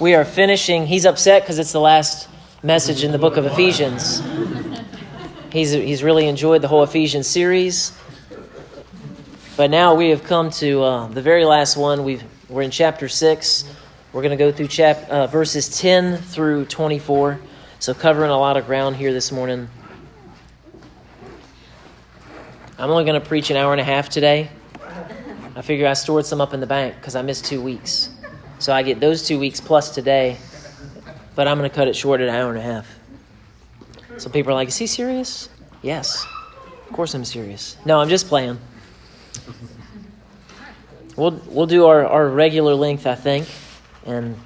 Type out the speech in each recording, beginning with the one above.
We are finishing. He's upset because it's the last message in the book of Ephesians. He's, he's really enjoyed the whole Ephesians series. But now we have come to uh, the very last one. We've, we're in chapter 6. We're going to go through chap, uh, verses 10 through 24. So, covering a lot of ground here this morning. I'm only going to preach an hour and a half today. I figure I stored some up in the bank because I missed two weeks. So I get those two weeks plus today, but I'm going to cut it short at an hour and a half. So people are like, is he serious? Yes. Of course I'm serious. No, I'm just playing. We'll, we'll do our, our regular length, I think, and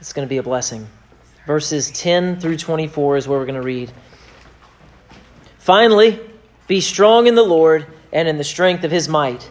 it's going to be a blessing. Verses 10 through 24 is where we're going to read. Finally, be strong in the Lord and in the strength of his might.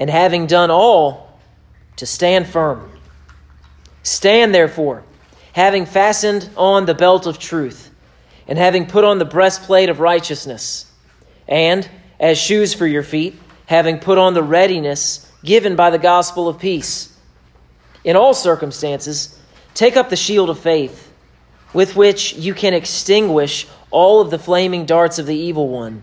And having done all, to stand firm. Stand therefore, having fastened on the belt of truth, and having put on the breastplate of righteousness, and as shoes for your feet, having put on the readiness given by the gospel of peace. In all circumstances, take up the shield of faith, with which you can extinguish all of the flaming darts of the evil one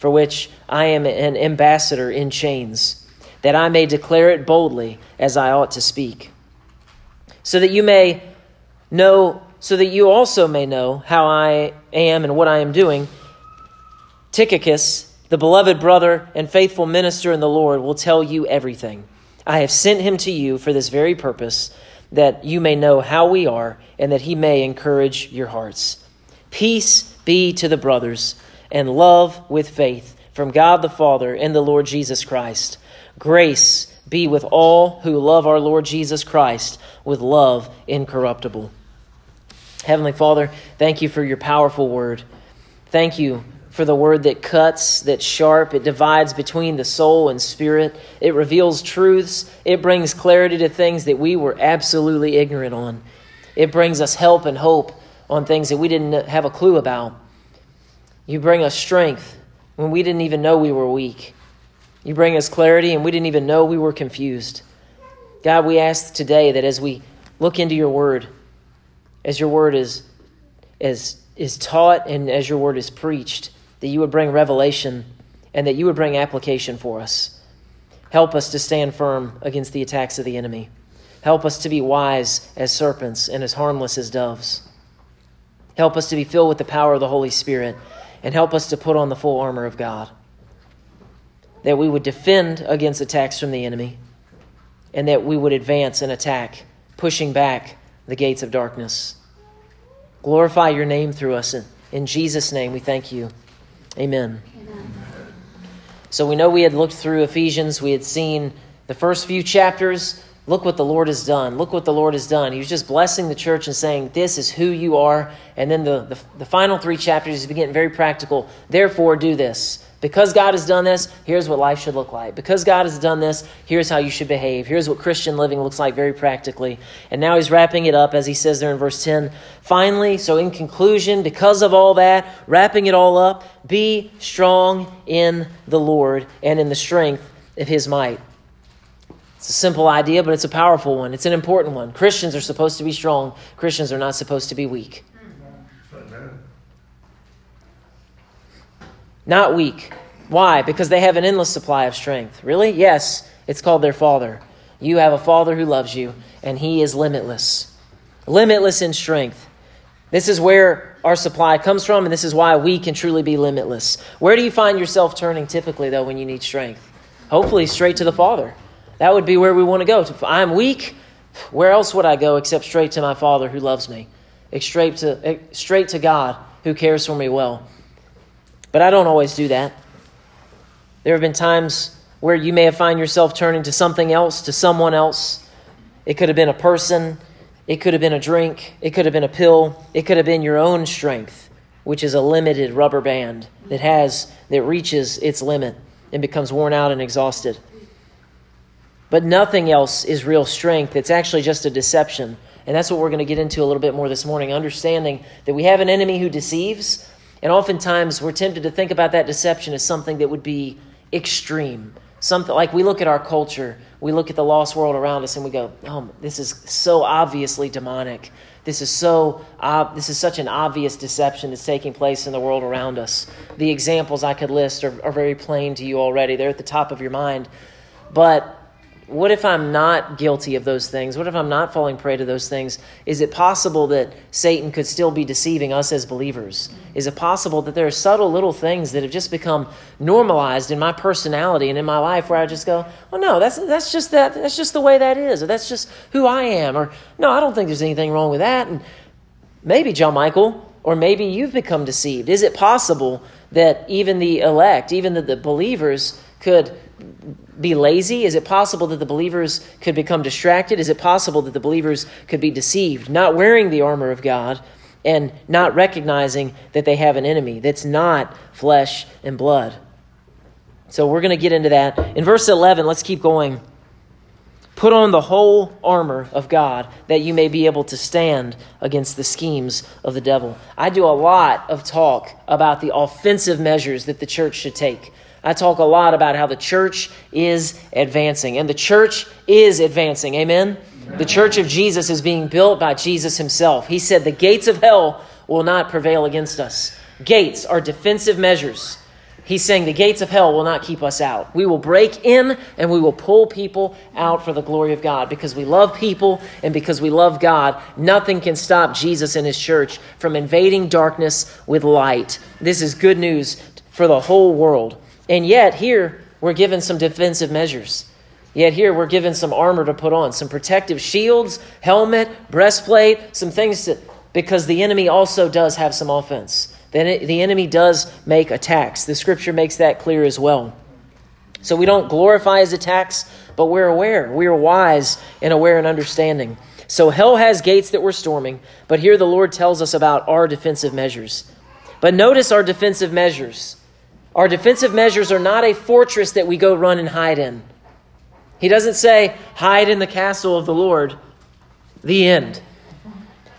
for which I am an ambassador in chains, that I may declare it boldly as I ought to speak. So that you may know, so that you also may know how I am and what I am doing, Tychicus, the beloved brother and faithful minister in the Lord, will tell you everything. I have sent him to you for this very purpose, that you may know how we are, and that he may encourage your hearts. Peace be to the brothers and love with faith from God the Father and the Lord Jesus Christ. Grace be with all who love our Lord Jesus Christ with love incorruptible. Heavenly Father, thank you for your powerful word. Thank you for the word that cuts, that's sharp, it divides between the soul and spirit. It reveals truths, it brings clarity to things that we were absolutely ignorant on. It brings us help and hope on things that we didn't have a clue about. You bring us strength when we didn't even know we were weak. You bring us clarity and we didn't even know we were confused. God, we ask today that as we look into your word, as your word is, is, is taught and as your word is preached, that you would bring revelation and that you would bring application for us. Help us to stand firm against the attacks of the enemy. Help us to be wise as serpents and as harmless as doves. Help us to be filled with the power of the Holy Spirit and help us to put on the full armor of God. That we would defend against attacks from the enemy, and that we would advance and attack, pushing back the gates of darkness. Glorify your name through us. In Jesus' name, we thank you. Amen. Amen. So we know we had looked through Ephesians, we had seen the first few chapters Look what the Lord has done. Look what the Lord has done. He was just blessing the church and saying, This is who you are. And then the, the, the final three chapters, he's getting very practical. Therefore, do this. Because God has done this, here's what life should look like. Because God has done this, here's how you should behave. Here's what Christian living looks like very practically. And now he's wrapping it up, as he says there in verse 10. Finally, so in conclusion, because of all that, wrapping it all up, be strong in the Lord and in the strength of his might. It's a simple idea, but it's a powerful one. It's an important one. Christians are supposed to be strong, Christians are not supposed to be weak. Not weak. Why? Because they have an endless supply of strength. Really? Yes, it's called their Father. You have a Father who loves you, and He is limitless. Limitless in strength. This is where our supply comes from, and this is why we can truly be limitless. Where do you find yourself turning typically, though, when you need strength? Hopefully, straight to the Father. That would be where we want to go. If I'm weak, where else would I go except straight to my Father who loves me? Straight to, straight to God who cares for me well. But I don't always do that. There have been times where you may have found yourself turning to something else, to someone else. It could have been a person, it could have been a drink, it could have been a pill, it could have been your own strength, which is a limited rubber band that has that reaches its limit and becomes worn out and exhausted. But nothing else is real strength. It's actually just a deception. And that's what we're going to get into a little bit more this morning, understanding that we have an enemy who deceives, and oftentimes we're tempted to think about that deception as something that would be extreme. Something like we look at our culture, we look at the lost world around us, and we go, "Oh, this is so obviously demonic. This is so uh, this is such an obvious deception that's taking place in the world around us." The examples I could list are, are very plain to you already; they're at the top of your mind. But what if I'm not guilty of those things? What if I'm not falling prey to those things? Is it possible that Satan could still be deceiving us as believers? Is it possible that there are subtle little things that have just become normalized in my personality and in my life where I just go, "Oh no, that's that's just that that's just the way that is, or that's just who I am," or "No, I don't think there's anything wrong with that." And maybe John Michael, or maybe you've become deceived. Is it possible that even the elect, even the, the believers, could be lazy? Is it possible that the believers could become distracted? Is it possible that the believers could be deceived, not wearing the armor of God and not recognizing that they have an enemy that's not flesh and blood? So we're going to get into that. In verse 11, let's keep going. Put on the whole armor of God that you may be able to stand against the schemes of the devil. I do a lot of talk about the offensive measures that the church should take. I talk a lot about how the church is advancing, and the church is advancing. Amen? The church of Jesus is being built by Jesus himself. He said, The gates of hell will not prevail against us. Gates are defensive measures. He's saying the gates of hell will not keep us out. We will break in and we will pull people out for the glory of God because we love people and because we love God. Nothing can stop Jesus and his church from invading darkness with light. This is good news for the whole world. And yet, here, we're given some defensive measures. Yet, here, we're given some armor to put on, some protective shields, helmet, breastplate, some things to, because the enemy also does have some offense. Then the enemy does make attacks. The scripture makes that clear as well. So we don't glorify his attacks, but we're aware. We are wise and aware and understanding. So hell has gates that we're storming, but here the Lord tells us about our defensive measures. But notice our defensive measures. Our defensive measures are not a fortress that we go run and hide in. He doesn't say, hide in the castle of the Lord. The end.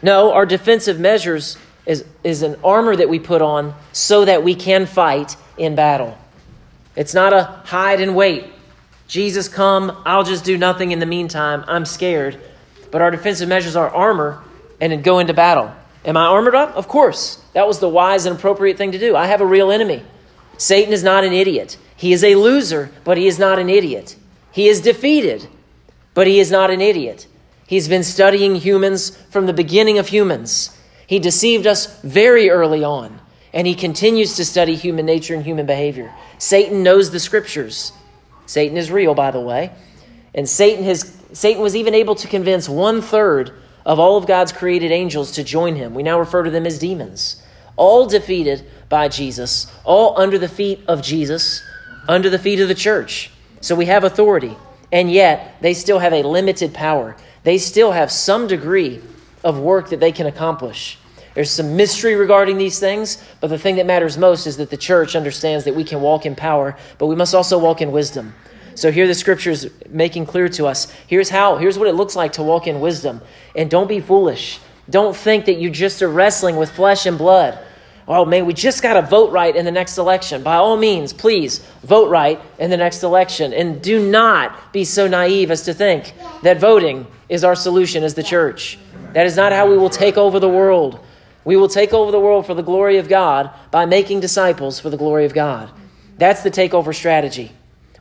No, our defensive measures is, is an armor that we put on so that we can fight in battle. It's not a hide and wait. Jesus, come, I'll just do nothing in the meantime. I'm scared. But our defensive measures are armor and go into battle. Am I armored up? Of course. That was the wise and appropriate thing to do. I have a real enemy. Satan is not an idiot. He is a loser, but he is not an idiot. He is defeated, but he is not an idiot. He's been studying humans from the beginning of humans. He deceived us very early on, and he continues to study human nature and human behavior. Satan knows the scriptures. Satan is real, by the way. And Satan, has, Satan was even able to convince one third of all of God's created angels to join him. We now refer to them as demons. All defeated by Jesus, all under the feet of Jesus, under the feet of the church. So we have authority, and yet they still have a limited power. They still have some degree of work that they can accomplish. There's some mystery regarding these things, but the thing that matters most is that the church understands that we can walk in power, but we must also walk in wisdom. So here the scriptures making clear to us. Here's how, here's what it looks like to walk in wisdom. And don't be foolish. Don't think that you just are wrestling with flesh and blood oh man, we just got to vote right in the next election. By all means, please vote right in the next election. And do not be so naive as to think that voting is our solution as the church. That is not how we will take over the world. We will take over the world for the glory of God by making disciples for the glory of God. That's the takeover strategy.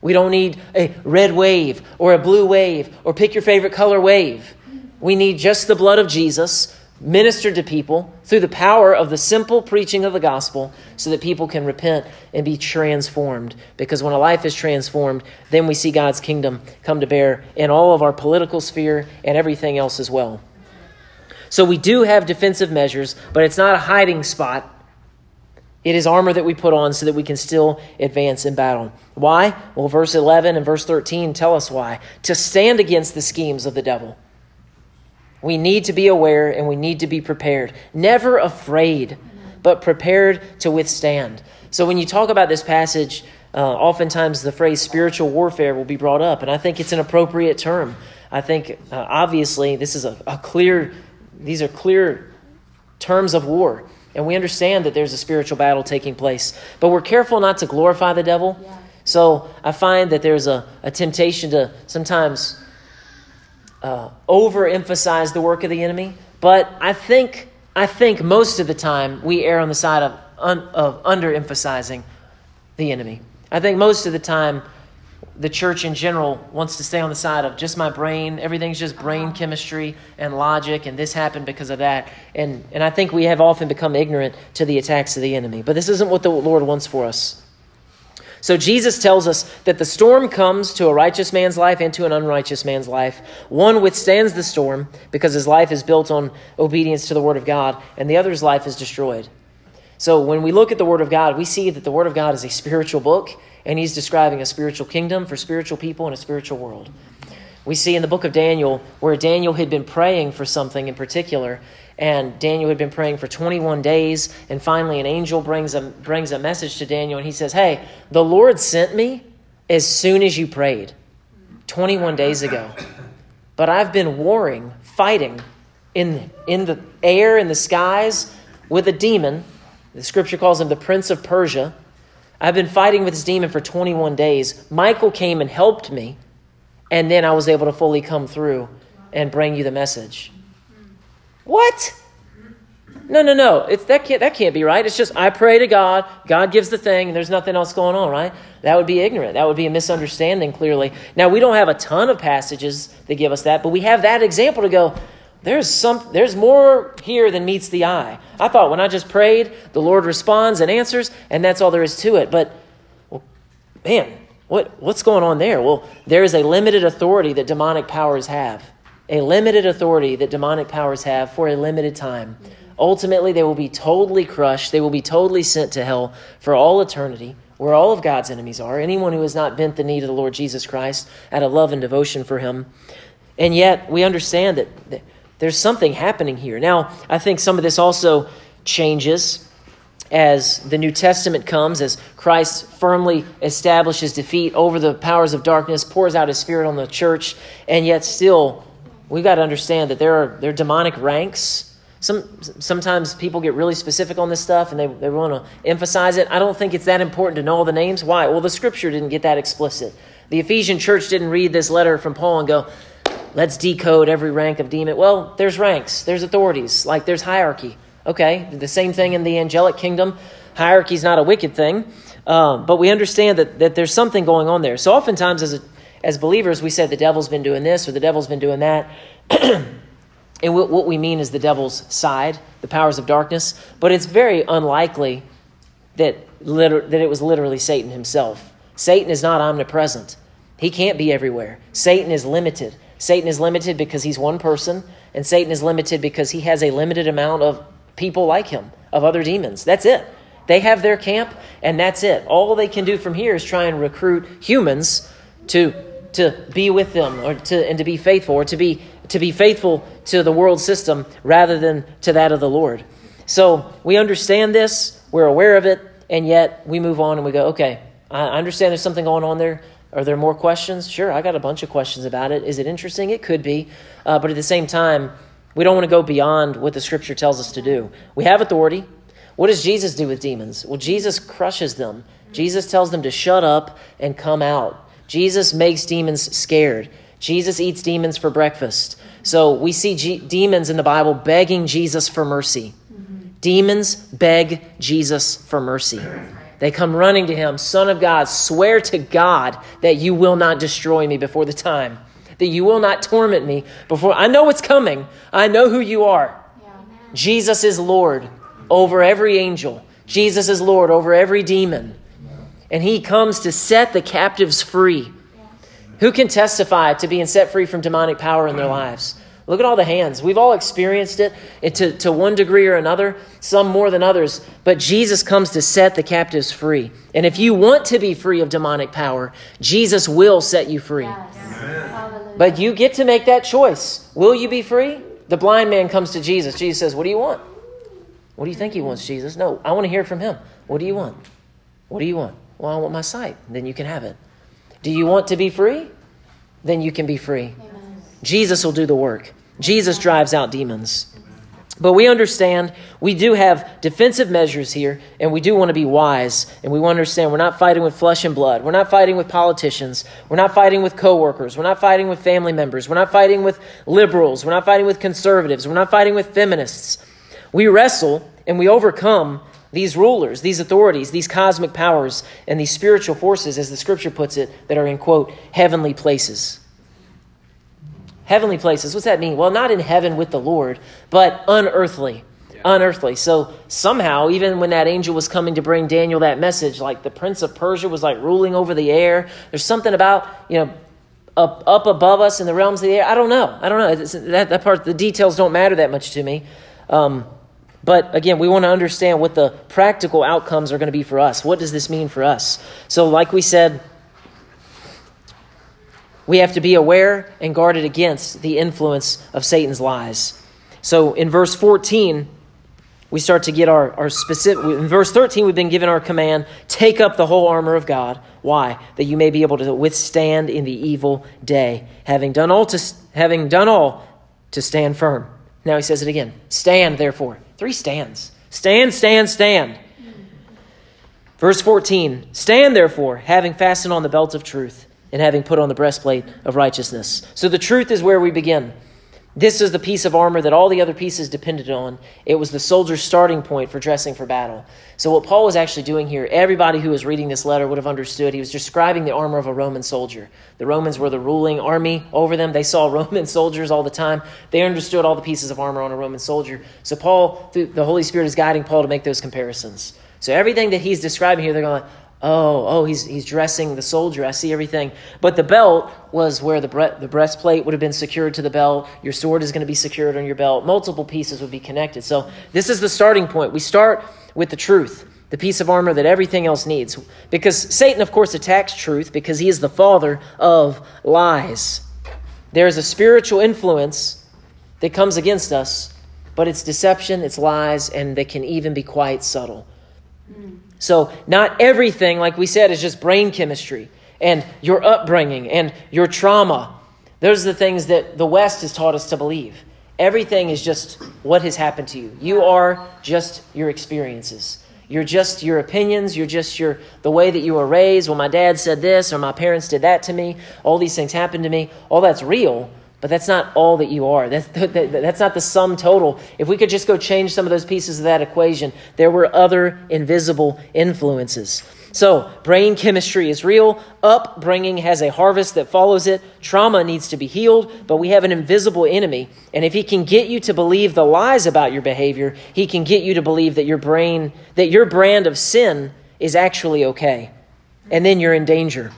We don't need a red wave or a blue wave or pick your favorite color wave. We need just the blood of Jesus ministered to people through the power of the simple preaching of the gospel so that people can repent and be transformed. Because when a life is transformed, then we see God's kingdom come to bear in all of our political sphere and everything else as well. So we do have defensive measures, but it's not a hiding spot. It is armor that we put on so that we can still advance in battle. Why? Well, verse 11 and verse 13 tell us why. To stand against the schemes of the devil. We need to be aware and we need to be prepared. Never afraid, but prepared to withstand. So when you talk about this passage, uh, oftentimes the phrase spiritual warfare will be brought up, and I think it's an appropriate term. I think uh, obviously this is a, a clear, these are clear terms of war. And we understand that there's a spiritual battle taking place. But we're careful not to glorify the devil. Yeah. So I find that there's a, a temptation to sometimes uh, overemphasize the work of the enemy, but I think I think most of the time we err on the side of un, of underemphasizing the enemy. I think most of the time the church in general wants to stay on the side of just my brain. Everything's just brain uh-huh. chemistry and logic, and this happened because of that. And, and I think we have often become ignorant to the attacks of the enemy. But this isn't what the Lord wants for us. So Jesus tells us that the storm comes to a righteous man's life and to an unrighteous man's life. One withstands the storm because his life is built on obedience to the Word of God, and the other's life is destroyed. So when we look at the Word of God, we see that the Word of God is a spiritual book, and he's describing a spiritual kingdom for spiritual people in a spiritual world. We see in the book of Daniel where Daniel had been praying for something in particular, and Daniel had been praying for 21 days, and finally an angel brings a, brings a message to Daniel, and he says, Hey, the Lord sent me as soon as you prayed, 21 days ago. But I've been warring, fighting in, in the air, in the skies, with a demon. The scripture calls him the prince of Persia. I've been fighting with this demon for 21 days. Michael came and helped me, and then I was able to fully come through and bring you the message. What? No, no, no. It's, that, can't, that can't be right. It's just I pray to God, God gives the thing, and there's nothing else going on, right? That would be ignorant. That would be a misunderstanding, clearly. Now, we don't have a ton of passages that give us that, but we have that example to go, there's, some, there's more here than meets the eye. I thought when I just prayed, the Lord responds and answers, and that's all there is to it. But, well, man, what, what's going on there? Well, there is a limited authority that demonic powers have a limited authority that demonic powers have for a limited time. Ultimately, they will be totally crushed. They will be totally sent to hell for all eternity, where all of God's enemies are. Anyone who has not bent the knee to the Lord Jesus Christ out of love and devotion for him. And yet, we understand that there's something happening here. Now, I think some of this also changes as the New Testament comes, as Christ firmly establishes defeat over the powers of darkness, pours out his Spirit on the church, and yet still we've got to understand that there are there are demonic ranks. Some sometimes people get really specific on this stuff and they, they want to emphasize it. I don't think it's that important to know all the names. Why? Well, the scripture didn't get that explicit. The Ephesian church didn't read this letter from Paul and go, let's decode every rank of demon. Well, there's ranks, there's authorities, like there's hierarchy. Okay, the same thing in the angelic kingdom. Hierarchy is not a wicked thing, um, but we understand that, that there's something going on there. So oftentimes, as a as believers, we say the devil's been doing this or the devil's been doing that. and what we mean is the devil's side, the powers of darkness. But it's very unlikely that, liter- that it was literally Satan himself. Satan is not omnipresent, he can't be everywhere. Satan is limited. Satan is limited because he's one person, and Satan is limited because he has a limited amount of people like him, of other demons. That's it. They have their camp, and that's it. All they can do from here is try and recruit humans to to be with them or to and to be faithful or to be to be faithful to the world system rather than to that of the Lord. So we understand this, we're aware of it, and yet we move on and we go, okay, I understand there's something going on there. Are there more questions? Sure, I got a bunch of questions about it. Is it interesting? It could be. Uh, but at the same time, we don't want to go beyond what the scripture tells us to do. We have authority. What does Jesus do with demons? Well, Jesus crushes them. Jesus tells them to shut up and come out. Jesus makes demons scared. Jesus eats demons for breakfast. So we see G- demons in the Bible begging Jesus for mercy. Mm-hmm. Demons beg Jesus for mercy. They come running to him, Son of God, swear to God that you will not destroy me before the time, that you will not torment me before. I know what's coming. I know who you are. Yeah. Jesus is Lord over every angel. Jesus is Lord over every demon. And he comes to set the captives free. Who can testify to being set free from demonic power in their lives? Look at all the hands. We've all experienced it to, to one degree or another, some more than others. But Jesus comes to set the captives free. And if you want to be free of demonic power, Jesus will set you free. Yes. But you get to make that choice. Will you be free? The blind man comes to Jesus. Jesus says, What do you want? What do you think he wants, Jesus? No, I want to hear from him. What do you want? What do you want? Well, I want my sight. Then you can have it. Do you want to be free? Then you can be free. Amen. Jesus will do the work. Jesus drives out demons. But we understand we do have defensive measures here, and we do want to be wise, and we want to understand we're not fighting with flesh and blood. We're not fighting with politicians. We're not fighting with coworkers. We're not fighting with family members. We're not fighting with liberals. We're not fighting with conservatives. We're not fighting with feminists. We wrestle and we overcome these rulers, these authorities, these cosmic powers, and these spiritual forces, as the scripture puts it, that are in, quote, heavenly places. Heavenly places. What's that mean? Well, not in heaven with the Lord, but unearthly. Yeah. Unearthly. So somehow, even when that angel was coming to bring Daniel that message, like the prince of Persia was like ruling over the air. There's something about, you know, up, up above us in the realms of the air. I don't know. I don't know. That, that part, the details don't matter that much to me. Um, but again, we want to understand what the practical outcomes are going to be for us. What does this mean for us? So, like we said, we have to be aware and guarded against the influence of Satan's lies. So in verse 14, we start to get our, our specific. In verse 13, we've been given our command take up the whole armor of God. Why? That you may be able to withstand in the evil day, having done all to, having done all to stand firm. Now he says it again stand, therefore. Three stands. Stand, stand, stand. Verse 14 Stand, therefore, having fastened on the belt of truth and having put on the breastplate of righteousness. So the truth is where we begin. This is the piece of armor that all the other pieces depended on. It was the soldier's starting point for dressing for battle. So, what Paul was actually doing here, everybody who was reading this letter would have understood. He was describing the armor of a Roman soldier. The Romans were the ruling army over them. They saw Roman soldiers all the time. They understood all the pieces of armor on a Roman soldier. So, Paul, the Holy Spirit is guiding Paul to make those comparisons. So, everything that he's describing here, they're going, Oh, oh, he's, he's dressing the soldier. I see everything. But the belt was where the, bre- the breastplate would have been secured to the belt. Your sword is going to be secured on your belt. Multiple pieces would be connected. So this is the starting point. We start with the truth, the piece of armor that everything else needs. Because Satan, of course, attacks truth because he is the father of lies. There is a spiritual influence that comes against us, but it's deception, it's lies, and they can even be quite subtle. Mm. So, not everything, like we said, is just brain chemistry and your upbringing and your trauma. Those are the things that the West has taught us to believe. Everything is just what has happened to you. You are just your experiences. You're just your opinions. You're just your the way that you were raised. Well, my dad said this, or my parents did that to me. All these things happened to me. All that's real, but that's not all that you are. That's, that's not the sum total. If we could just go change some of those pieces of that equation, there were other invisible influences. So, brain chemistry is real. Upbringing has a harvest that follows it. Trauma needs to be healed, but we have an invisible enemy. And if he can get you to believe the lies about your behavior, he can get you to believe that your brain, that your brand of sin is actually okay. And then you're in danger.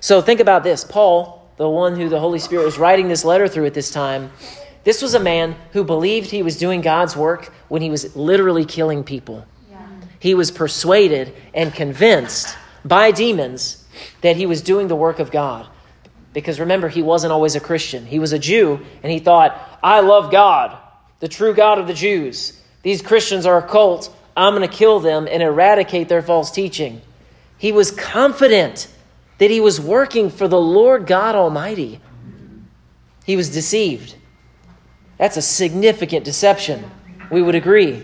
So, think about this. Paul the one who the Holy Spirit was writing this letter through at this time, this was a man who believed he was doing God's work when he was literally killing people. Yeah. He was persuaded and convinced by demons that he was doing the work of God. Because remember, he wasn't always a Christian. He was a Jew, and he thought, I love God, the true God of the Jews. These Christians are a cult. I'm going to kill them and eradicate their false teaching. He was confident that he was working for the Lord God Almighty. He was deceived. That's a significant deception. We would agree.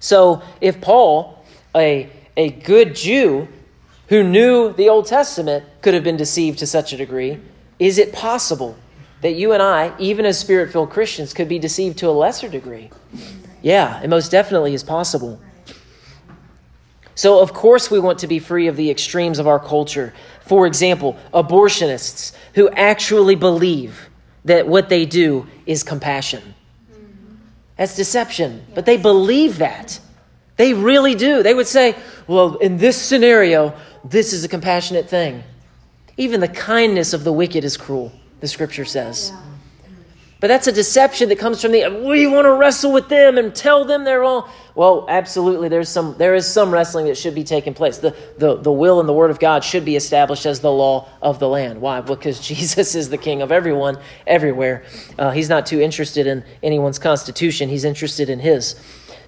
So, if Paul, a, a good Jew who knew the Old Testament, could have been deceived to such a degree, is it possible that you and I, even as spirit filled Christians, could be deceived to a lesser degree? Yeah, it most definitely is possible. So, of course, we want to be free of the extremes of our culture. For example, abortionists who actually believe that what they do is compassion. That's deception. But they believe that. They really do. They would say, well, in this scenario, this is a compassionate thing. Even the kindness of the wicked is cruel, the scripture says. Yeah. But that's a deception that comes from the we want to wrestle with them and tell them they're all well, absolutely there's some there is some wrestling that should be taking place. The the, the will and the word of God should be established as the law of the land. Why? Because Jesus is the king of everyone, everywhere. Uh, he's not too interested in anyone's constitution, he's interested in his.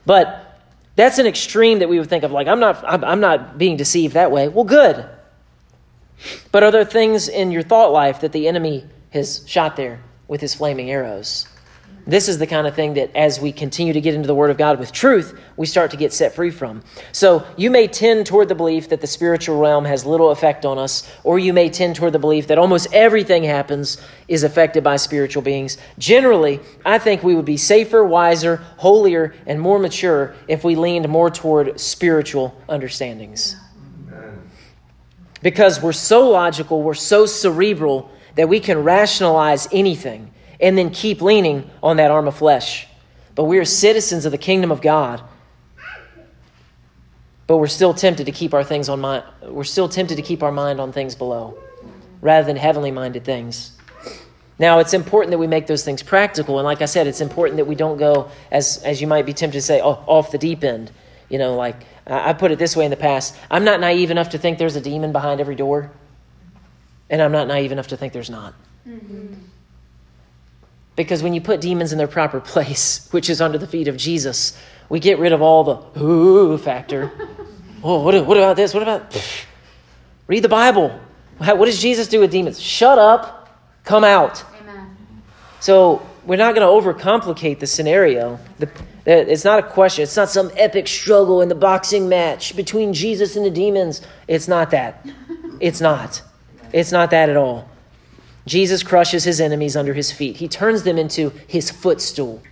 But that's an extreme that we would think of like I'm not I'm, I'm not being deceived that way. Well, good. But are there things in your thought life that the enemy has shot there? With his flaming arrows. This is the kind of thing that as we continue to get into the Word of God with truth, we start to get set free from. So you may tend toward the belief that the spiritual realm has little effect on us, or you may tend toward the belief that almost everything happens is affected by spiritual beings. Generally, I think we would be safer, wiser, holier, and more mature if we leaned more toward spiritual understandings. Because we're so logical, we're so cerebral that we can rationalize anything and then keep leaning on that arm of flesh. But we are citizens of the kingdom of God. But we're still tempted to keep our things on mind. We're still tempted to keep our mind on things below rather than heavenly minded things. Now, it's important that we make those things practical. And like I said, it's important that we don't go, as, as you might be tempted to say, off the deep end. You know, like I put it this way in the past I'm not naive enough to think there's a demon behind every door. And I'm not naive enough to think there's not. Mm-hmm. Because when you put demons in their proper place, which is under the feet of Jesus, we get rid of all the ooh factor. oh, what, what about this? What about. Read the Bible. What does Jesus do with demons? Shut up, come out. Amen. So we're not going to overcomplicate the scenario. The, it's not a question. It's not some epic struggle in the boxing match between Jesus and the demons. It's not that. It's not. It's not that at all. Jesus crushes his enemies under his feet. He turns them into his footstool.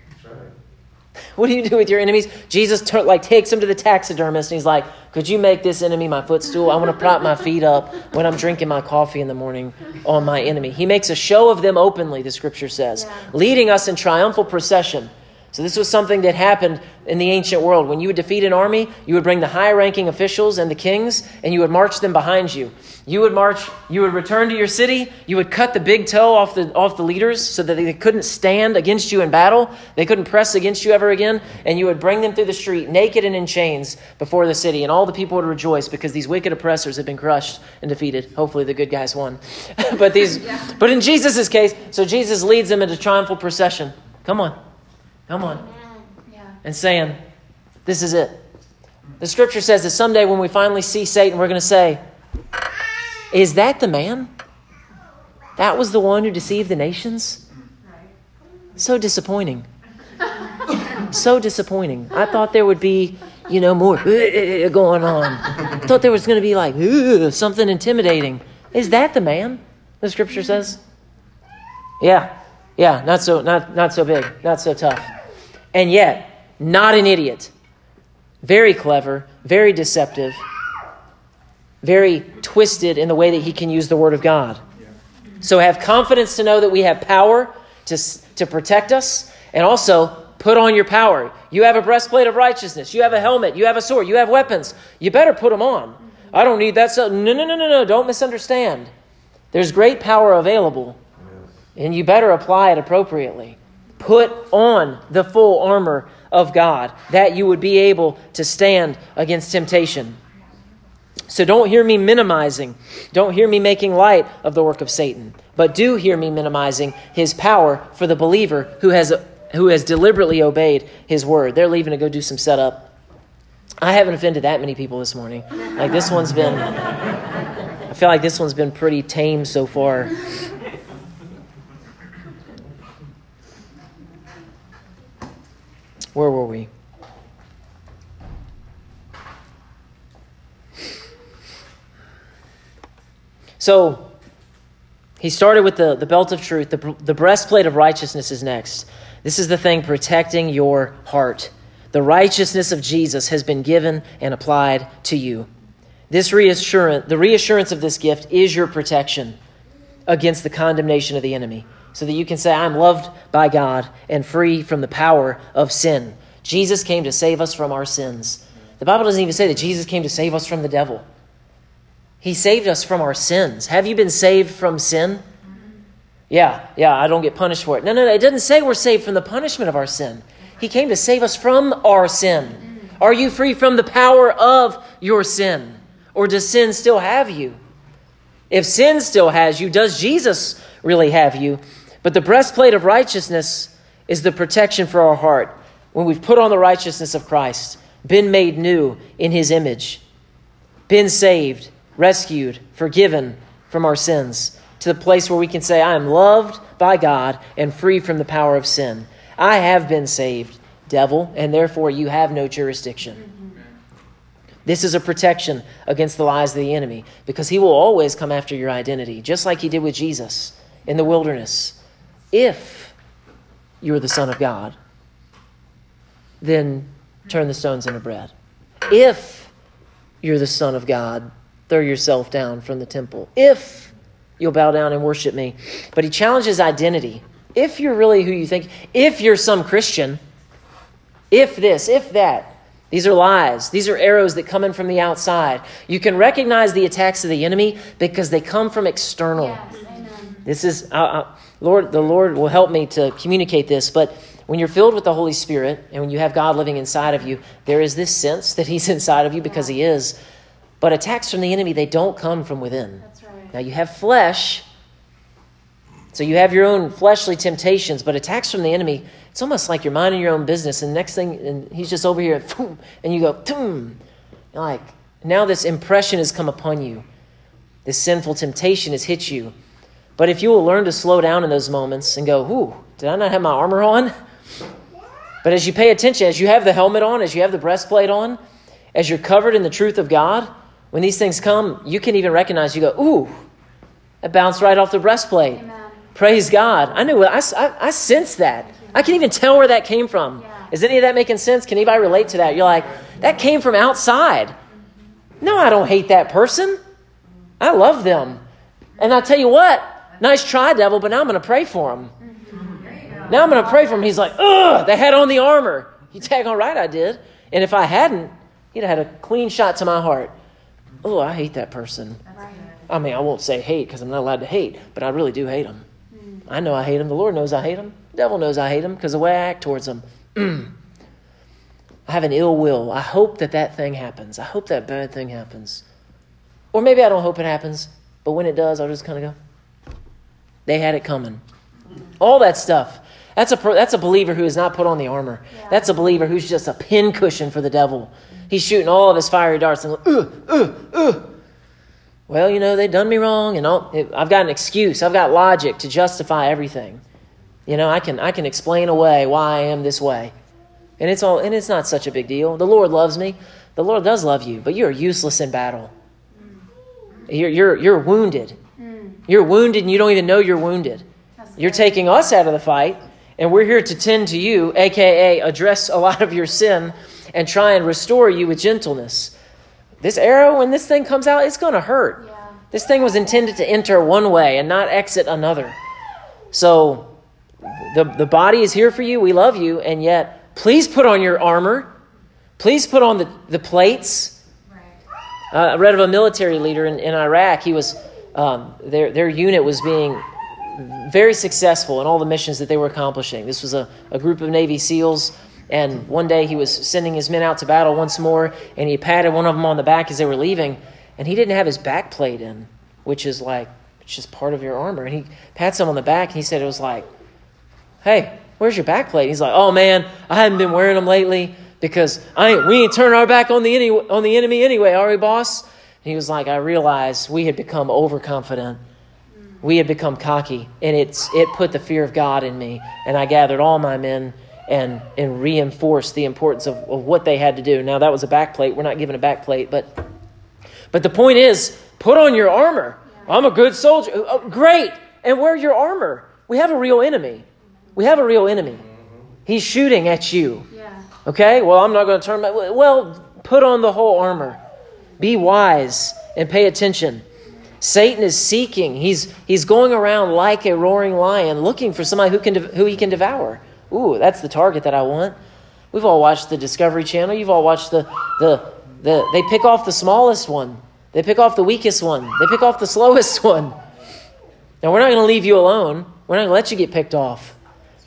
What do you do with your enemies? Jesus t- like takes them to the taxidermist and he's like, "Could you make this enemy my footstool? I want to prop my feet up when I'm drinking my coffee in the morning on my enemy." He makes a show of them openly, the scripture says, yeah. leading us in triumphal procession. So this was something that happened in the ancient world. When you would defeat an army, you would bring the high-ranking officials and the kings and you would march them behind you. You would march, you would return to your city, you would cut the big toe off the, off the leaders so that they couldn't stand against you in battle, they couldn't press against you ever again, and you would bring them through the street naked and in chains before the city, and all the people would rejoice because these wicked oppressors had been crushed and defeated. Hopefully the good guys won. but these yeah. but in Jesus' case, so Jesus leads them into triumphal procession. Come on. Come on. Yeah. And saying, This is it. The scripture says that someday when we finally see Satan, we're going to say, is that the man? That was the one who deceived the nations? So disappointing. So disappointing. I thought there would be, you know, more going on. I thought there was going to be like something intimidating. Is that the man? The scripture says. Yeah, yeah, not so not not so big, not so tough, and yet not an idiot. Very clever, very deceptive very twisted in the way that he can use the Word of God. So have confidence to know that we have power to, to protect us, and also put on your power. You have a breastplate of righteousness, you have a helmet, you have a sword, you have weapons. You better put them on. I don't need that. So, no, no, no, no, no. Don't misunderstand. There's great power available, and you better apply it appropriately. Put on the full armor of God that you would be able to stand against temptation. So don't hear me minimizing. Don't hear me making light of the work of Satan. But do hear me minimizing his power for the believer who has, who has deliberately obeyed his word. They're leaving to go do some setup. I haven't offended that many people this morning. Like this one's been, I feel like this one's been pretty tame so far. Where were we? So he started with the, the belt of truth. The, the breastplate of righteousness is next. This is the thing protecting your heart. The righteousness of Jesus has been given and applied to you. This reassurance, the reassurance of this gift is your protection against the condemnation of the enemy. So that you can say, I'm loved by God and free from the power of sin. Jesus came to save us from our sins. The Bible doesn't even say that Jesus came to save us from the devil. He saved us from our sins. Have you been saved from sin? Yeah, yeah, I don't get punished for it. No, no, no. It doesn't say we're saved from the punishment of our sin. He came to save us from our sin. Are you free from the power of your sin? Or does sin still have you? If sin still has you, does Jesus really have you? But the breastplate of righteousness is the protection for our heart when we've put on the righteousness of Christ, been made new in his image, been saved, rescued, forgiven from our sins to the place where we can say, I am loved by God and free from the power of sin. I have been saved, devil, and therefore you have no jurisdiction. This is a protection against the lies of the enemy because he will always come after your identity, just like he did with Jesus in the wilderness. If you're the Son of God, then turn the stones into bread. If you're the Son of God, throw yourself down from the temple. If you'll bow down and worship me. But he challenges identity. If you're really who you think, if you're some Christian, if this, if that, these are lies. These are arrows that come in from the outside. You can recognize the attacks of the enemy because they come from external. Yes, this is, uh, uh, Lord, the Lord will help me to communicate this, but when you're filled with the Holy Spirit and when you have God living inside of you, there is this sense that He's inside of you because He is. But attacks from the enemy, they don't come from within. Now you have flesh, so you have your own fleshly temptations, but attacks from the enemy, it's almost like you're minding your own business, and next thing, and he's just over here, and you go, Toom. Like, now this impression has come upon you. This sinful temptation has hit you. But if you will learn to slow down in those moments and go, Ooh, did I not have my armor on? But as you pay attention, as you have the helmet on, as you have the breastplate on, as you're covered in the truth of God, when these things come, you can even recognize, you go, ooh, it bounced right off the breastplate. Amen. Praise God. I knew. I, I, I sensed that. I can even tell where that came from. Yeah. Is any of that making sense? Can anybody relate to that? You're like, that came from outside. No, I don't hate that person. I love them. And I tell you what, nice try, devil, but now I'm going to pray for him. Now I'm going to pray for him. He's like, ugh, they had on the armor. You tag on right, I did. And if I hadn't, he'd have had a clean shot to my heart oh, I hate that person. I mean, I won't say hate because I'm not allowed to hate, but I really do hate them. Mm. I know I hate him. The Lord knows I hate him. The devil knows I hate him because the way I act towards him. I have an ill will. I hope that that thing happens. I hope that bad thing happens. Or maybe I don't hope it happens, but when it does, I'll just kind of go, they had it coming. All that stuff. That's a, that's a believer who is not put on the armor. Yeah. That's a believer who's just a pincushion for the devil. He's shooting all of his fiery darts and, uh, uh, uh. Well, you know, they've done me wrong, and I'll, I've got an excuse. I've got logic to justify everything. You know, I can, I can explain away why I am this way. And it's, all, and it's not such a big deal. The Lord loves me. The Lord does love you, but you're useless in battle. You're, you're, you're wounded. You're wounded, and you don't even know you're wounded. You're taking us out of the fight, and we're here to tend to you, aka address a lot of your sin and try and restore you with gentleness. This arrow, when this thing comes out, it's going to hurt. Yeah. This thing was intended to enter one way and not exit another. So the, the body is here for you. We love you. And yet, please put on your armor. Please put on the, the plates. Uh, I read of a military leader in, in Iraq. He was, um, their, their unit was being very successful in all the missions that they were accomplishing. This was a, a group of Navy SEALs and one day he was sending his men out to battle once more, and he patted one of them on the back as they were leaving, and he didn't have his back plate in, which is like, it's just part of your armor. And he pats him on the back, and he said it was like, hey, where's your back plate? he's like, oh man, I haven't been wearing them lately because I ain't, we ain't turning our back on the, on the enemy anyway, are we, boss? He was like, I realized we had become overconfident. We had become cocky, and it's, it put the fear of God in me. And I gathered all my men and and reinforced the importance of, of what they had to do. Now that was a backplate. We're not giving a backplate, but but the point is, put on your armor. I'm a good soldier. Oh, great. And wear your armor. We have a real enemy. We have a real enemy. He's shooting at you. Okay? Well, I'm not going to turn my well, put on the whole armor. Be wise and pay attention. Satan is seeking. He's, he's going around like a roaring lion looking for somebody who, can, who he can devour. Ooh, that's the target that I want. We've all watched the Discovery Channel. You've all watched the, the, the they pick off the smallest one. They pick off the weakest one. They pick off the slowest one. Now, we're not going to leave you alone. We're not going to let you get picked off.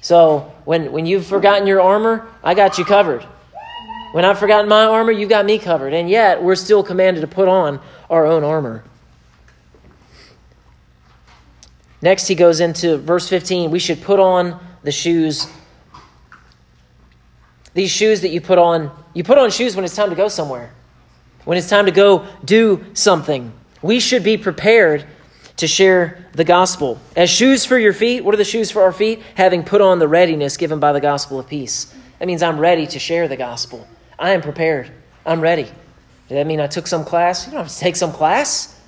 So, when, when you've forgotten your armor, I got you covered. When I've forgotten my armor, you've got me covered. And yet, we're still commanded to put on our own armor. Next, he goes into verse 15. We should put on the shoes. These shoes that you put on, you put on shoes when it's time to go somewhere, when it's time to go do something. We should be prepared to share the gospel. As shoes for your feet, what are the shoes for our feet? Having put on the readiness given by the gospel of peace. That means I'm ready to share the gospel. I am prepared. I'm ready. Does that mean I took some class? You don't have to take some class.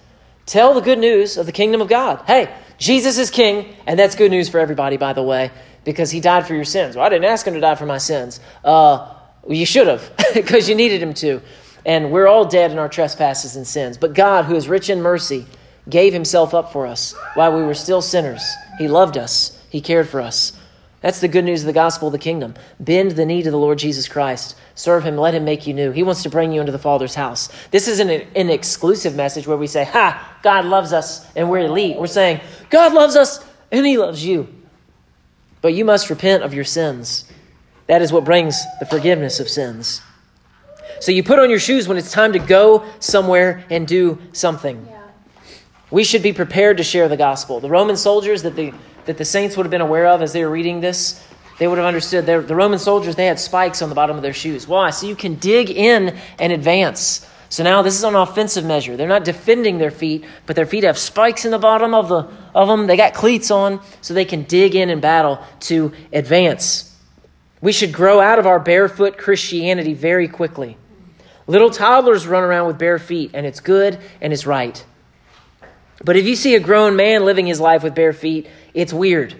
Tell the good news of the kingdom of God. Hey, Jesus is king, and that's good news for everybody, by the way, because he died for your sins. Well, I didn't ask him to die for my sins. Uh, well, you should have, because you needed him to. And we're all dead in our trespasses and sins. But God, who is rich in mercy, gave himself up for us while we were still sinners. He loved us, he cared for us. That's the good news of the gospel of the kingdom. Bend the knee to the Lord Jesus Christ. Serve him, let him make you new. He wants to bring you into the Father's house. This isn't an, exclusive message where we say, Ha, God loves us and we're elite. We're saying, God loves us and he loves you. But you must repent of your sins. That is what brings the forgiveness of sins. So you put on your shoes when it's time to go somewhere and do something. Yeah. We should be prepared to share the gospel. The Roman soldiers that the, that the saints would have been aware of as they were reading this, they would have understood. The Roman soldiers, they had spikes on the bottom of their shoes. Why? So you can dig in and advance. So now this is an offensive measure. They're not defending their feet, but their feet have spikes in the bottom of, the, of them. They got cleats on so they can dig in and battle to advance. We should grow out of our barefoot Christianity very quickly. Little toddlers run around with bare feet, and it's good and it's right. But if you see a grown man living his life with bare feet, it's weird.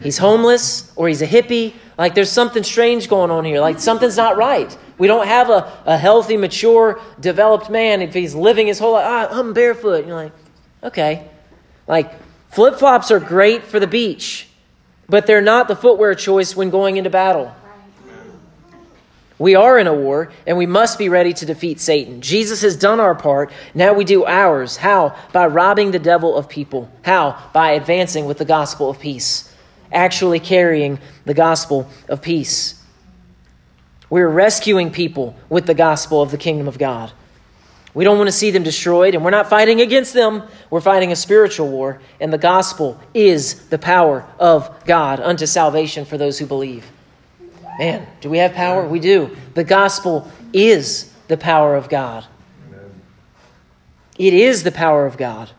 He's homeless or he's a hippie. Like there's something strange going on here. Like something's not right. We don't have a, a healthy, mature, developed man if he's living his whole life. Ah, I'm barefoot. You're like, okay. Like flip flops are great for the beach, but they're not the footwear choice when going into battle. We are in a war, and we must be ready to defeat Satan. Jesus has done our part. Now we do ours. How? By robbing the devil of people. How? By advancing with the gospel of peace, actually carrying the gospel of peace. We're rescuing people with the gospel of the kingdom of God. We don't want to see them destroyed, and we're not fighting against them. We're fighting a spiritual war, and the gospel is the power of God unto salvation for those who believe. Man, do we have power? We do. The gospel is the power of God. It is the power of God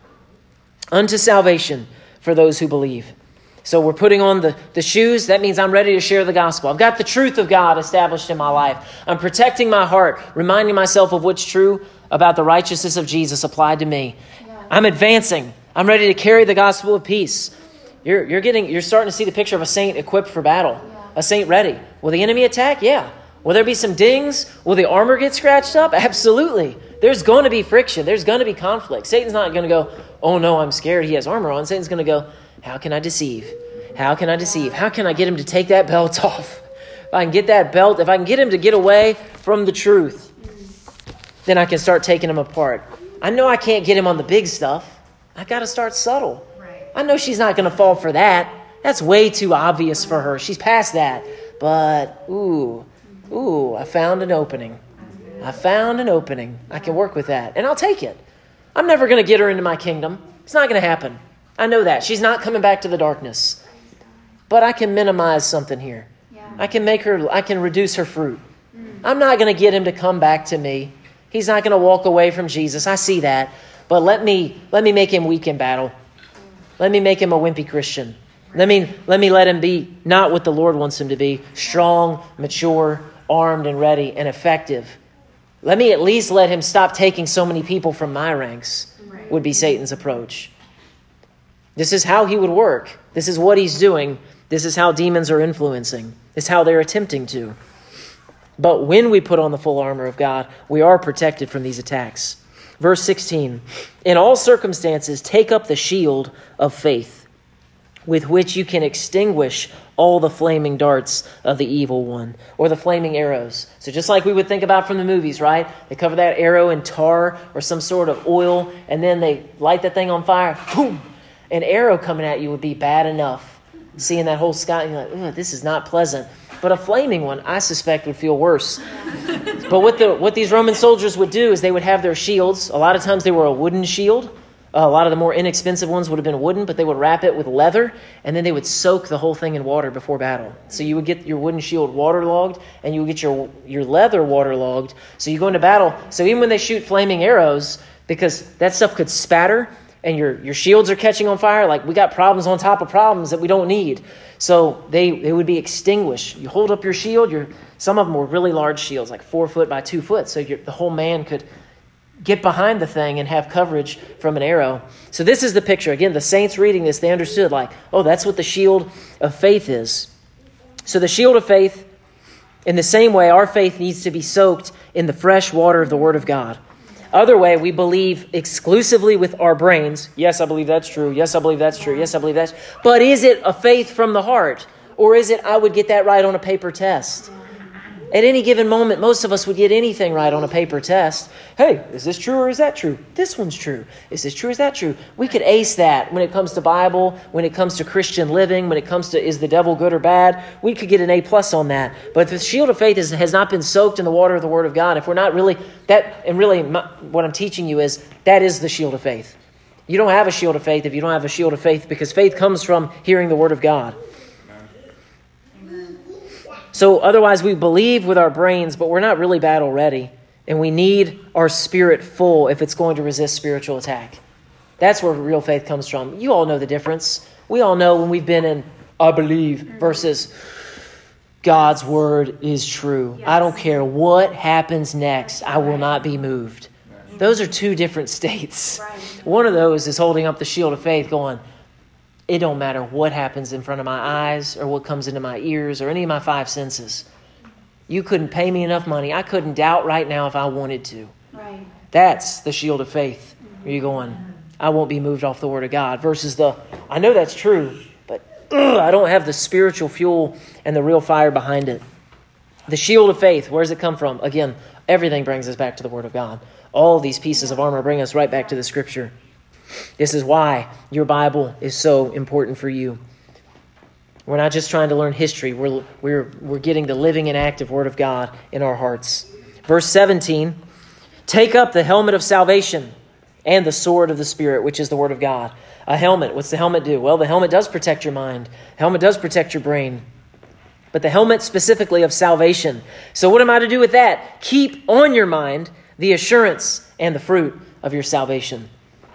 unto salvation for those who believe. So we're putting on the, the shoes. That means I'm ready to share the gospel. I've got the truth of God established in my life. I'm protecting my heart, reminding myself of what's true about the righteousness of Jesus applied to me. Yeah. I'm advancing. I'm ready to carry the gospel of peace. You're, you're, getting, you're starting to see the picture of a saint equipped for battle a saint ready. Will the enemy attack? Yeah. Will there be some dings? Will the armor get scratched up? Absolutely. There's going to be friction. There's going to be conflict. Satan's not going to go, oh no, I'm scared. He has armor on. Satan's going to go, how can I deceive? How can I deceive? How can I get him to take that belt off? If I can get that belt, if I can get him to get away from the truth, then I can start taking him apart. I know I can't get him on the big stuff. I got to start subtle. I know she's not going to fall for that. That's way too obvious for her. She's past that. But, ooh, ooh, I found an opening. I found an opening. I can work with that. And I'll take it. I'm never going to get her into my kingdom. It's not going to happen. I know that. She's not coming back to the darkness. But I can minimize something here. Yeah. I can make her, I can reduce her fruit. Mm. I'm not going to get him to come back to me. He's not going to walk away from Jesus. I see that. But let me, let me make him weak in battle. Let me make him a wimpy Christian. Let me, let me let him be not what the Lord wants him to be strong, mature, armed, and ready, and effective. Let me at least let him stop taking so many people from my ranks, would be Satan's approach. This is how he would work. This is what he's doing. This is how demons are influencing. This is how they're attempting to. But when we put on the full armor of God, we are protected from these attacks. Verse 16 In all circumstances, take up the shield of faith, with which you can extinguish all the flaming darts of the evil one, or the flaming arrows. So, just like we would think about from the movies, right? They cover that arrow in tar or some sort of oil, and then they light that thing on fire. Boom! An arrow coming at you would be bad enough. Seeing that whole sky, you're like, this is not pleasant. But a flaming one, I suspect, would feel worse. but what, the, what these Roman soldiers would do is they would have their shields. A lot of times they were a wooden shield. A lot of the more inexpensive ones would have been wooden, but they would wrap it with leather, and then they would soak the whole thing in water before battle. So you would get your wooden shield waterlogged, and you would get your, your leather waterlogged. So you go into battle. So even when they shoot flaming arrows, because that stuff could spatter, and your, your shields are catching on fire, like we got problems on top of problems that we don't need. So they, they would be extinguished. You hold up your shield, your, some of them were really large shields, like four foot by two foot, so the whole man could get behind the thing and have coverage from an arrow. So this is the picture. Again, the saints reading this, they understood, like, oh, that's what the shield of faith is. So the shield of faith, in the same way, our faith needs to be soaked in the fresh water of the Word of God. Other way, we believe exclusively with our brains. Yes, I believe that's true. Yes, I believe that's true. Yes, I believe that's. But is it a faith from the heart? Or is it, I would get that right on a paper test? At any given moment, most of us would get anything right on a paper test. Hey, is this true or is that true? This one's true. Is this true or is that true? We could ace that when it comes to Bible, when it comes to Christian living, when it comes to is the devil good or bad. We could get an A plus on that. But the shield of faith is, has not been soaked in the water of the Word of God, if we're not really that, and really my, what I'm teaching you is that is the shield of faith. You don't have a shield of faith if you don't have a shield of faith because faith comes from hearing the Word of God. So otherwise, we believe with our brains, but we're not really battle ready. And we need our spirit full if it's going to resist spiritual attack. That's where real faith comes from. You all know the difference. We all know when we've been in, I believe, versus God's word is true. Yes. I don't care what happens next, I will not be moved. Those are two different states. One of those is holding up the shield of faith, going, it don't matter what happens in front of my eyes or what comes into my ears or any of my five senses. You couldn't pay me enough money. I couldn't doubt right now if I wanted to. Right. That's the shield of faith. Are you going, I won't be moved off the word of God versus the, I know that's true, but ugh, I don't have the spiritual fuel and the real fire behind it. The shield of faith, where does it come from? Again, everything brings us back to the word of God. All these pieces of armor bring us right back to the scripture. This is why your Bible is so important for you. We're not just trying to learn history, we're, we're, we're getting the living and active Word of God in our hearts. Verse 17 Take up the helmet of salvation and the sword of the Spirit, which is the Word of God. A helmet, what's the helmet do? Well, the helmet does protect your mind, helmet does protect your brain. But the helmet specifically of salvation. So, what am I to do with that? Keep on your mind the assurance and the fruit of your salvation.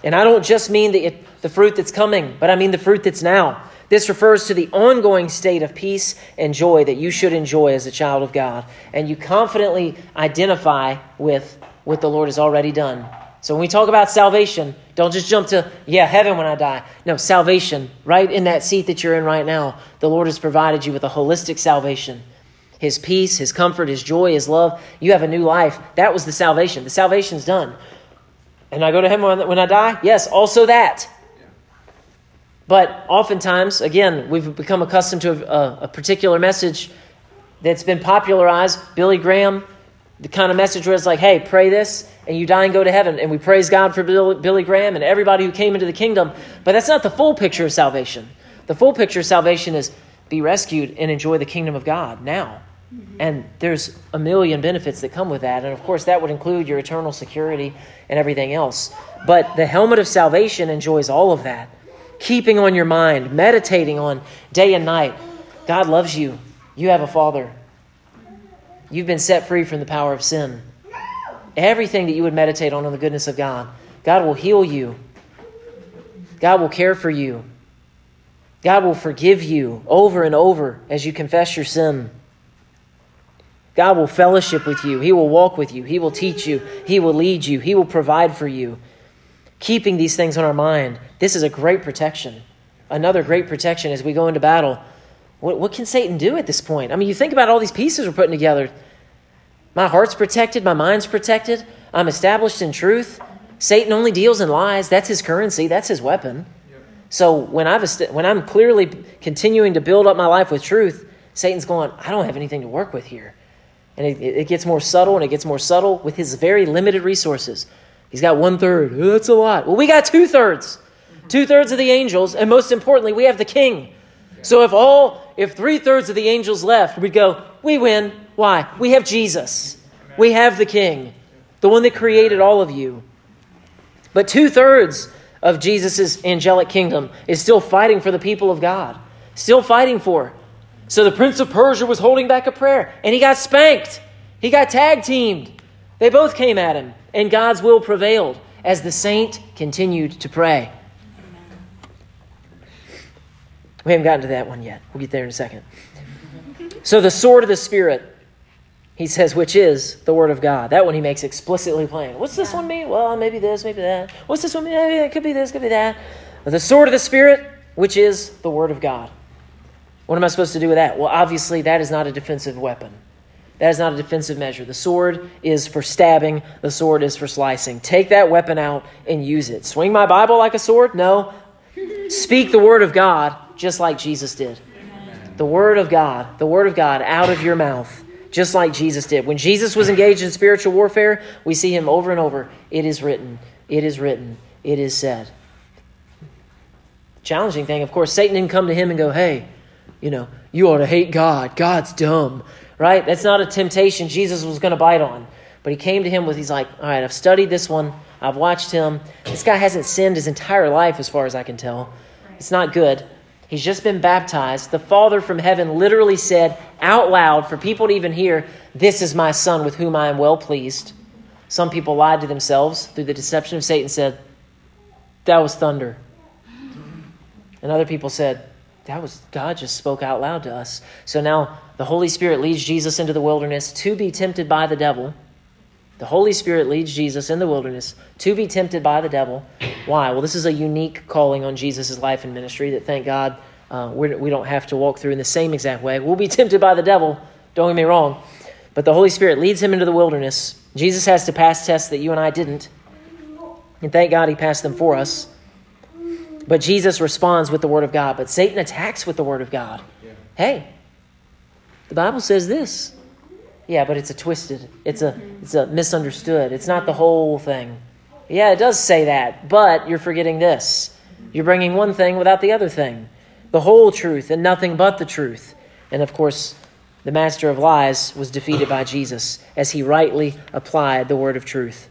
And I don't just mean the, the fruit that's coming, but I mean the fruit that's now. This refers to the ongoing state of peace and joy that you should enjoy as a child of God. And you confidently identify with what the Lord has already done. So when we talk about salvation, don't just jump to, yeah, heaven when I die. No, salvation, right in that seat that you're in right now. The Lord has provided you with a holistic salvation. His peace, His comfort, His joy, His love. You have a new life. That was the salvation. The salvation's done. And I go to heaven when I die? Yes, also that. But oftentimes, again, we've become accustomed to a, a, particular message that's been popularized. Billy Graham, the kind of message where it's like, hey, pray this, and you die and go to heaven. And we praise God for Billy, Billy Graham and everybody who came into the kingdom. But that's not the full picture of salvation. The full picture of salvation is be rescued and enjoy the kingdom of God now. Mm-hmm. And there's a million benefits that come with that. And of course, that would include your eternal security and everything else. But the helmet of salvation enjoys all of that. Keeping on your mind, meditating on day and night. God loves you. You have a father. You've been set free from the power of sin. Everything that you would meditate on in the goodness of God, God will heal you. God will care for you. God will forgive you over and over as you confess your sin. God will fellowship with you. He will walk with you. He will teach you. He will lead you. He will provide for you. Keeping these things on our mind, this is a great protection. Another great protection as we go into battle. What, what can Satan do at this point? I mean, you think about all these pieces we're putting together. My heart's protected. My mind's protected. I'm established in truth. Satan only deals in lies. That's his currency, that's his weapon. So when, I've, when I'm clearly continuing to build up my life with truth, Satan's going, I don't have anything to work with here. And it, it gets more subtle and it gets more subtle with his very limited resources. He's got one third. Oh, that's a lot. Well, we got two thirds. Two thirds of the angels, and most importantly, we have the king. So if all, if three thirds of the angels left, we'd go, we win. Why? We have Jesus. We have the king, the one that created all of you. But two thirds of Jesus' angelic kingdom is still fighting for the people of God, still fighting for. So the prince of Persia was holding back a prayer, and he got spanked. He got tag teamed. They both came at him, and God's will prevailed as the saint continued to pray. We haven't gotten to that one yet. We'll get there in a second. So, the sword of the Spirit, he says, which is the Word of God. That one he makes explicitly plain. What's this one mean? Well, maybe this, maybe that. What's this one mean? It could be this, could be that. The sword of the Spirit, which is the Word of God. What am I supposed to do with that? Well, obviously, that is not a defensive weapon. That is not a defensive measure. The sword is for stabbing, the sword is for slicing. Take that weapon out and use it. Swing my Bible like a sword? No. Speak the Word of God just like Jesus did. The Word of God, the Word of God out of your mouth, just like Jesus did. When Jesus was engaged in spiritual warfare, we see him over and over. It is written, it is written, it is said. Challenging thing, of course, Satan didn't come to him and go, hey, you know, you ought to hate God. God's dumb, right? That's not a temptation Jesus was going to bite on. But he came to him with, he's like, all right, I've studied this one. I've watched him. This guy hasn't sinned his entire life, as far as I can tell. It's not good. He's just been baptized. The Father from heaven literally said out loud for people to even hear, This is my Son with whom I am well pleased. Some people lied to themselves through the deception of Satan, said, That was thunder. And other people said, That was God just spoke out loud to us. So now the Holy Spirit leads Jesus into the wilderness to be tempted by the devil. The Holy Spirit leads Jesus in the wilderness to be tempted by the devil. Why? Well, this is a unique calling on Jesus' life and ministry that, thank God, uh, we're, we do not have to walk through in the same exact way. We'll be tempted by the devil, don't get me wrong. But the Holy Spirit leads him into the wilderness. Jesus has to pass tests that you and I didn't. And thank God he passed them for us. But Jesus responds with the Word of God. But Satan attacks with the Word of God. Yeah. Hey, the Bible says this. Yeah, but it's a twisted, it's a it's a misunderstood. It's not the whole thing. Yeah, it does say that, but you're forgetting this. You're bringing one thing without the other thing. The whole truth and nothing but the truth. And of course, the master of lies was defeated by Jesus as he rightly applied the word of truth.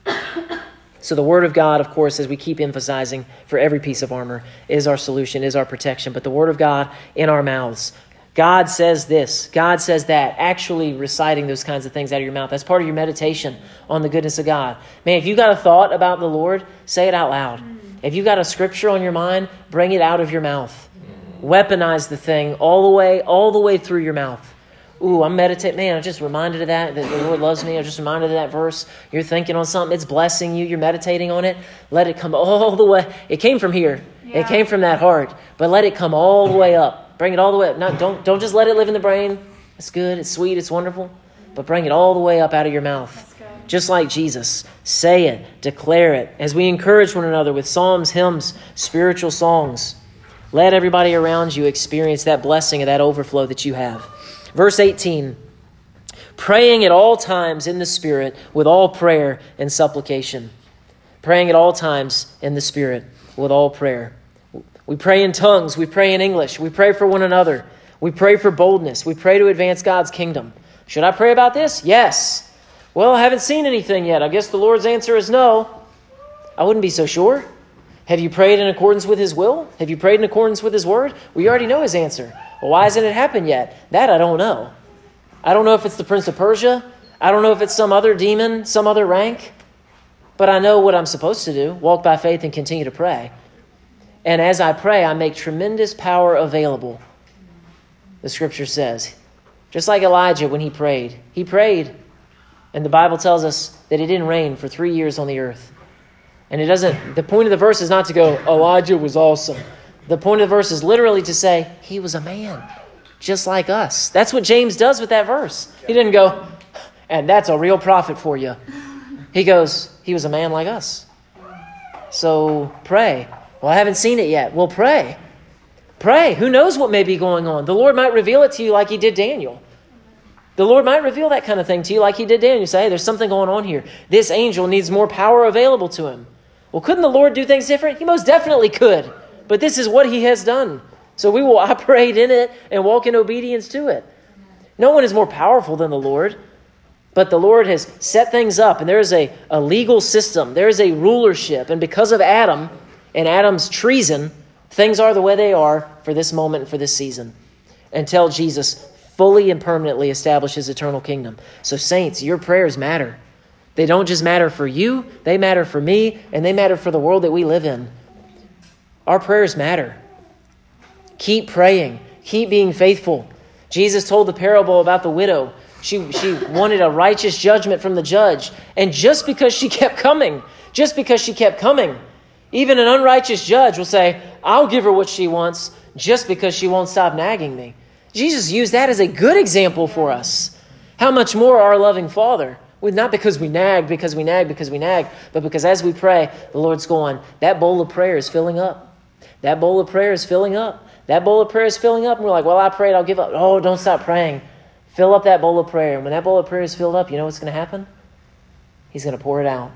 So, the Word of God, of course, as we keep emphasizing for every piece of armor, is our solution, is our protection. But the Word of God in our mouths God says this, God says that, actually reciting those kinds of things out of your mouth. That's part of your meditation on the goodness of God. Man, if you got a thought about the Lord, say it out loud. If you got a scripture on your mind, bring it out of your mouth. Weaponize the thing all the way, all the way through your mouth. Ooh, I'm meditating. Man, I'm just reminded of that, that the Lord loves me. I'm just reminded of that verse. You're thinking on something, it's blessing you. You're meditating on it. Let it come all the way. It came from here, yeah. it came from that heart, but let it come all the way up Bring it all the way up. No, don't, don't just let it live in the brain. It's good, it's sweet, it's wonderful. But bring it all the way up out of your mouth. Just like Jesus. Say it, declare it. As we encourage one another with psalms, hymns, spiritual songs, let everybody around you experience that blessing of that overflow that you have. Verse 18 praying at all times in the Spirit with all prayer and supplication. Praying at all times in the Spirit with all prayer. We pray in tongues. We pray in English. We pray for one another. We pray for boldness. We pray to advance God's kingdom. Should I pray about this? Yes. Well, I haven't seen anything yet. I guess the Lord's answer is no. I wouldn't be so sure. Have you prayed in accordance with His will? Have you prayed in accordance with His word? We already know His answer. Well, why hasn't it happened yet? That I don't know. I don't know if it's the Prince of Persia. I don't know if it's some other demon, some other rank. But I know what I'm supposed to do walk by faith and continue to pray. And as I pray, I make tremendous power available. The scripture says. Just like Elijah when he prayed. He prayed, and the Bible tells us that it didn't rain for three years on the earth. And it doesn't, the point of the verse is not to go, Elijah was awesome. The point of the verse is literally to say, he was a man, just like us. That's what James does with that verse. He didn't go, and that's a real prophet for you. He goes, he was a man like us. So pray. Well, I haven't seen it yet. Well, pray. Pray. Who knows what may be going on? The Lord might reveal it to you like He did Daniel. The Lord might reveal that kind of thing to you like He did Daniel. Say, hey, there's something going on here. This angel needs more power available to him. Well, couldn't the Lord do things different? He most definitely could. But this is what He has done. So we will operate in it and walk in obedience to it. No one is more powerful than the Lord. But the Lord has set things up, and there is a, a legal system, there is a rulership. And because of Adam and Adam's treason, things are the way they are for this moment and for this season until Jesus fully and permanently establishes eternal kingdom. So, saints, your prayers matter. They don't just matter for you, they matter for me, and they matter for the world that we live in. Our prayers matter. Keep praying, keep being faithful. Jesus told the parable about the widow she, she wanted a righteous judgment from the judge. And just because she kept coming, just because she kept coming, even an unrighteous judge will say, I'll give her what she wants just because she won't stop nagging me. Jesus used that as a good example for us. How much more our loving Father? Not because we nag, because we nag, because we nag, but because as we pray, the Lord's going, that bowl of prayer is filling up. That bowl of prayer is filling up. That bowl of prayer is filling up. And we're like, well, I prayed, I'll give up. Oh, don't stop praying. Fill up that bowl of prayer. And when that bowl of prayer is filled up, you know what's going to happen? He's going to pour it out.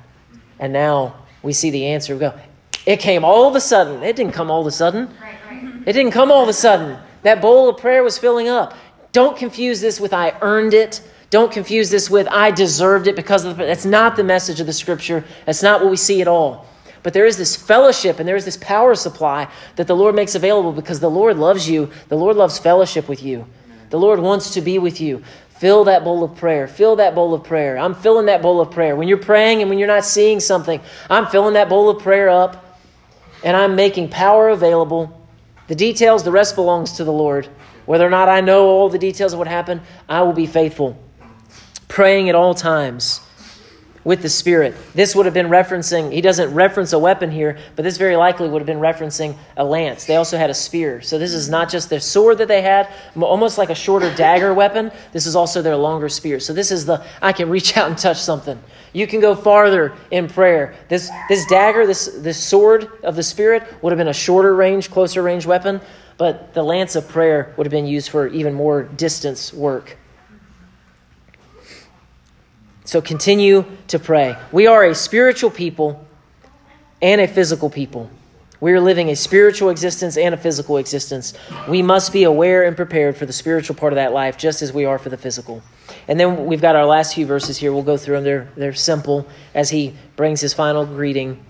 And now we see the answer. We go, it came all of a sudden. It didn't come all of a sudden. Right, right. It didn't come all of a sudden. That bowl of prayer was filling up. Don't confuse this with I earned it. Don't confuse this with I deserved it because of the. That's not the message of the scripture. That's not what we see at all. But there is this fellowship and there is this power supply that the Lord makes available because the Lord loves you. The Lord loves fellowship with you. The Lord wants to be with you. Fill that bowl of prayer. Fill that bowl of prayer. I'm filling that bowl of prayer. When you're praying and when you're not seeing something, I'm filling that bowl of prayer up and I'm making power available. The details, the rest belongs to the Lord. Whether or not I know all the details of what happened, I will be faithful. Praying at all times with the Spirit. This would have been referencing, he doesn't reference a weapon here, but this very likely would have been referencing a lance. They also had a spear. So this is not just their sword that they had, almost like a shorter dagger weapon. This is also their longer spear. So this is the, I can reach out and touch something. You can go farther in prayer. This, this dagger, this, this sword of the Spirit would have been a shorter range, closer range weapon, but the lance of prayer would have been used for even more distance work. So continue to pray. We are a spiritual people and a physical people. We are living a spiritual existence and a physical existence. We must be aware and prepared for the spiritual part of that life just as we are for the physical. And then we've got our last few verses here. We'll go through them. They're, they're simple as he brings his final greeting.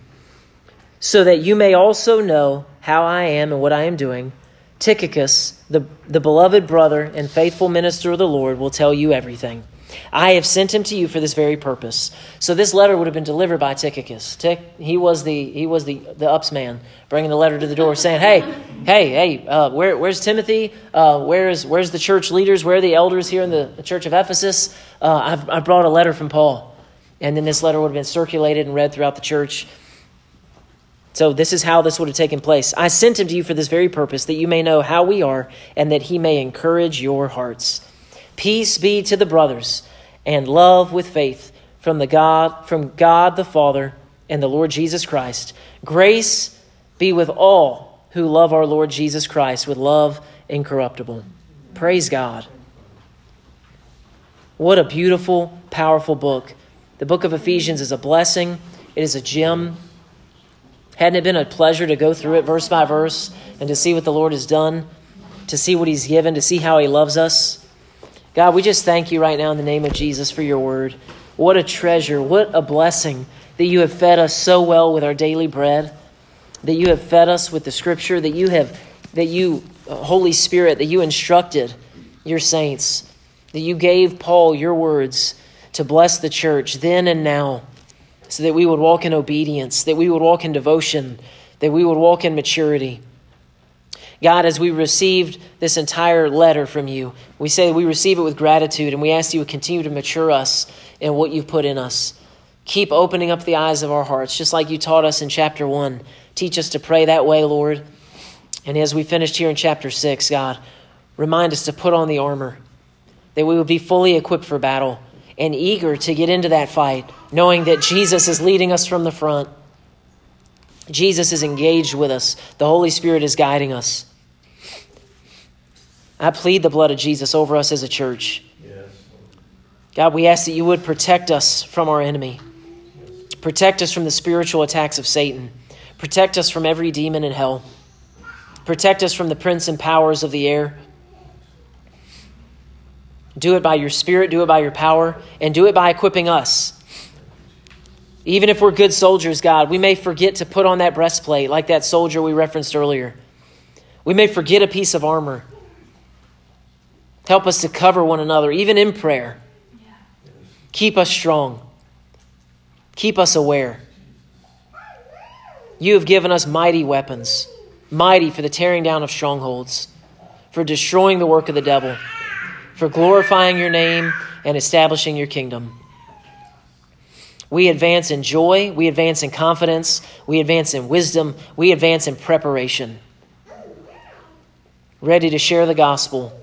So that you may also know how I am and what I am doing, Tychicus, the, the beloved brother and faithful minister of the Lord, will tell you everything. I have sent him to you for this very purpose. So this letter would have been delivered by Tychicus. He was the he was the the ups man, bringing the letter to the door, saying, "Hey, hey, hey, uh, where, where's Timothy? Uh, where's where's the church leaders? Where are the elders here in the, the church of Ephesus? Uh, I've I brought a letter from Paul." And then this letter would have been circulated and read throughout the church. So this is how this would have taken place. I sent him to you for this very purpose, that you may know how we are, and that he may encourage your hearts. Peace be to the brothers and love with faith from the God from God the Father and the Lord Jesus Christ. Grace be with all who love our Lord Jesus Christ with love incorruptible. Praise God. What a beautiful, powerful book. The book of Ephesians is a blessing. It is a gem. Hadn't it been a pleasure to go through it verse by verse and to see what the Lord has done, to see what He's given, to see how He loves us? God, we just thank you right now in the name of Jesus for your word. What a treasure, what a blessing that you have fed us so well with our daily bread, that you have fed us with the scripture, that you have, that you, uh, Holy Spirit, that you instructed your saints, that you gave Paul your words to bless the church then and now, so that we would walk in obedience, that we would walk in devotion, that we would walk in maturity. God, as we received this entire letter from you, we say we receive it with gratitude and we ask you to continue to mature us in what you've put in us. Keep opening up the eyes of our hearts, just like you taught us in chapter 1. Teach us to pray that way, Lord. And as we finished here in chapter 6, God, remind us to put on the armor, that we would be fully equipped for battle and eager to get into that fight, knowing that Jesus is leading us from the front. Jesus is engaged with us, the Holy Spirit is guiding us. I plead the blood of Jesus over us as a church. God, we ask that you would protect us from our enemy. Protect us from the spiritual attacks of Satan. Protect us from every demon in hell. Protect us from the prince and powers of the air. Do it by your spirit, do it by your power, and do it by equipping us. Even if we're good soldiers, God, we may forget to put on that breastplate like that soldier we referenced earlier. We may forget a piece of armor. Help us to cover one another, even in prayer. Keep us strong. Keep us aware. You have given us mighty weapons, mighty for the tearing down of strongholds, for destroying the work of the devil, for glorifying your name and establishing your kingdom. We advance in joy, we advance in confidence, we advance in wisdom, we advance in preparation, ready to share the gospel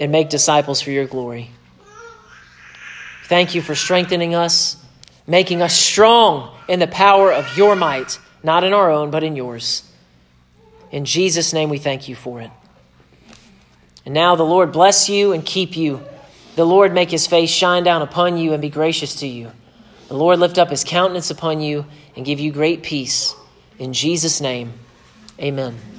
and make disciples for your glory. Thank you for strengthening us, making us strong in the power of your might, not in our own, but in yours. In Jesus' name, we thank you for it. And now the Lord bless you and keep you. The Lord make his face shine down upon you and be gracious to you. The Lord lift up his countenance upon you and give you great peace. In Jesus' name, amen.